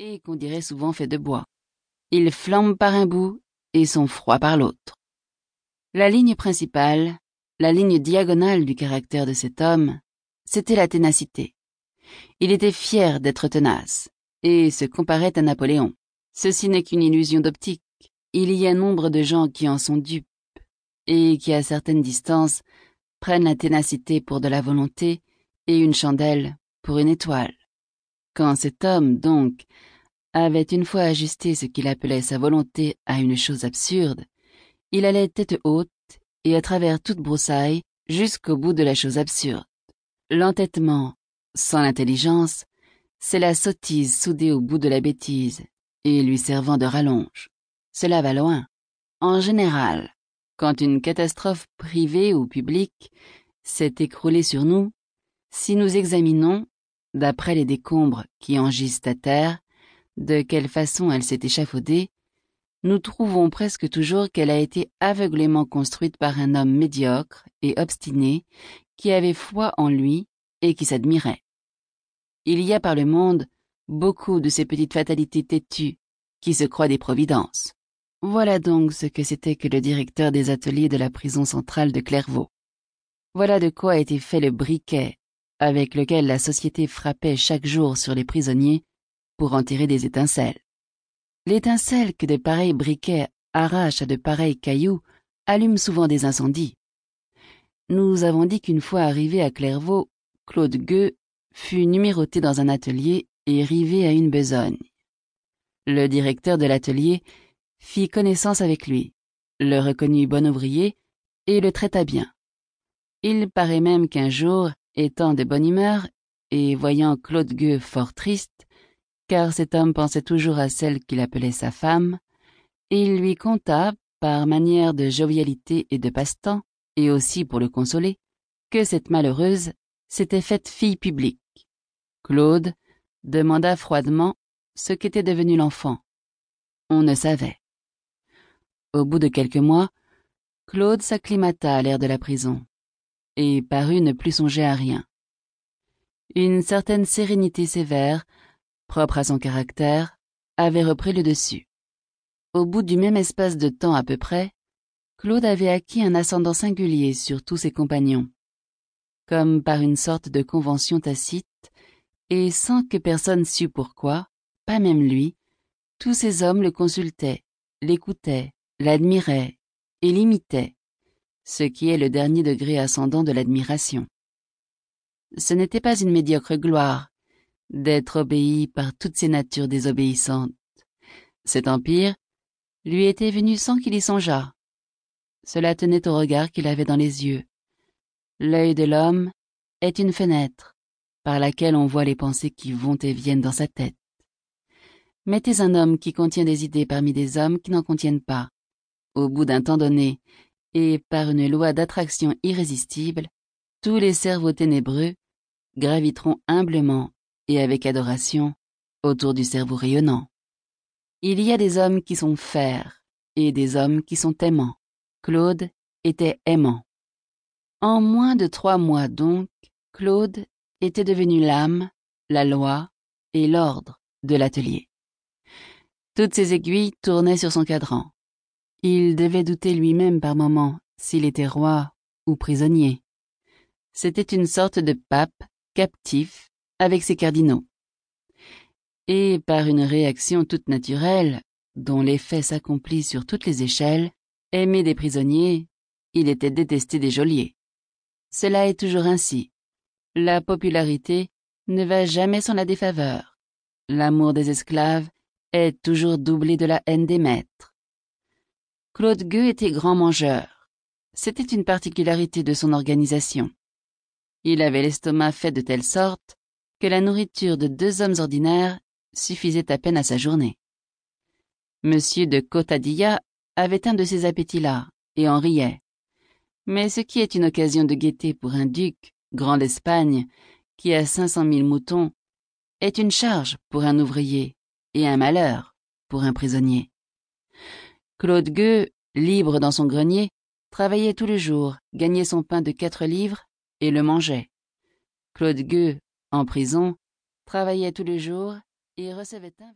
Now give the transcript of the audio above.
et qu'on dirait souvent fait de bois. Ils flambent par un bout et sont froids par l'autre. La ligne principale, la ligne diagonale du caractère de cet homme, c'était la ténacité. Il était fier d'être tenace, et se comparait à Napoléon. Ceci n'est qu'une illusion d'optique. Il y a nombre de gens qui en sont dupes, et qui, à certaines distances, prennent la ténacité pour de la volonté et une chandelle pour une étoile. Quand cet homme, donc, avait une fois ajusté ce qu'il appelait sa volonté à une chose absurde, il allait tête haute et à travers toute broussaille jusqu'au bout de la chose absurde. L'entêtement, sans l'intelligence, c'est la sottise soudée au bout de la bêtise et lui servant de rallonge. Cela va loin. En général, quand une catastrophe privée ou publique s'est écroulée sur nous, si nous examinons, d'après les décombres qui en gisent à terre, de quelle façon elle s'est échafaudée, nous trouvons presque toujours qu'elle a été aveuglément construite par un homme médiocre et obstiné qui avait foi en lui et qui s'admirait. Il y a par le monde beaucoup de ces petites fatalités têtues qui se croient des providences. Voilà donc ce que c'était que le directeur des ateliers de la prison centrale de Clairvaux. Voilà de quoi a été fait le briquet avec lequel la société frappait chaque jour sur les prisonniers pour en tirer des étincelles. L'étincelle que de pareils briquets arrachent à de pareils cailloux allume souvent des incendies. Nous avons dit qu'une fois arrivé à Clairvaux, Claude Gueux fut numéroté dans un atelier et rivé à une besogne. Le directeur de l'atelier fit connaissance avec lui, le reconnut bon ouvrier et le traita bien. Il paraît même qu'un jour, étant de bonne humeur et voyant Claude Gueux fort triste, car cet homme pensait toujours à celle qu'il appelait sa femme, et il lui conta, par manière de jovialité et de passe-temps, et aussi pour le consoler, que cette malheureuse s'était faite fille publique. Claude demanda froidement ce qu'était devenu l'enfant. On ne savait. Au bout de quelques mois, Claude s'acclimata à l'air de la prison, et parut ne plus songer à rien. Une certaine sérénité sévère propre à son caractère, avait repris le dessus. Au bout du même espace de temps à peu près, Claude avait acquis un ascendant singulier sur tous ses compagnons, comme par une sorte de convention tacite, et sans que personne sût pourquoi, pas même lui, tous ces hommes le consultaient, l'écoutaient, l'admiraient et l'imitaient, ce qui est le dernier degré ascendant de l'admiration. Ce n'était pas une médiocre gloire, d'être obéi par toutes ces natures désobéissantes. Cet empire lui était venu sans qu'il y songeât. Cela tenait au regard qu'il avait dans les yeux. L'œil de l'homme est une fenêtre par laquelle on voit les pensées qui vont et viennent dans sa tête. Mettez un homme qui contient des idées parmi des hommes qui n'en contiennent pas. Au bout d'un temps donné, et par une loi d'attraction irrésistible, tous les cerveaux ténébreux graviteront humblement et avec adoration autour du cerveau rayonnant. Il y a des hommes qui sont fers et des hommes qui sont aimants. Claude était aimant. En moins de trois mois donc, Claude était devenu l'âme, la loi et l'ordre de l'atelier. Toutes ses aiguilles tournaient sur son cadran. Il devait douter lui-même par moments s'il était roi ou prisonnier. C'était une sorte de pape captif avec ses cardinaux. Et par une réaction toute naturelle, dont l'effet s'accomplit sur toutes les échelles, aimé des prisonniers, il était détesté des geôliers. Cela est toujours ainsi. La popularité ne va jamais sans la défaveur. L'amour des esclaves est toujours doublé de la haine des maîtres. Claude Gueux était grand mangeur. C'était une particularité de son organisation. Il avait l'estomac fait de telle sorte que la nourriture de deux hommes ordinaires suffisait à peine à sa journée. Monsieur de Cotadilla avait un de ces appétits-là, et en riait. Mais ce qui est une occasion de gaieté pour un duc, grand d'Espagne, qui a cinq cent mille moutons, est une charge pour un ouvrier, et un malheur pour un prisonnier. Claude Gueux, libre dans son grenier, travaillait tous les jours, gagnait son pain de quatre livres et le mangeait. Claude Gueux en prison, travaillait tous les jours et recevait un...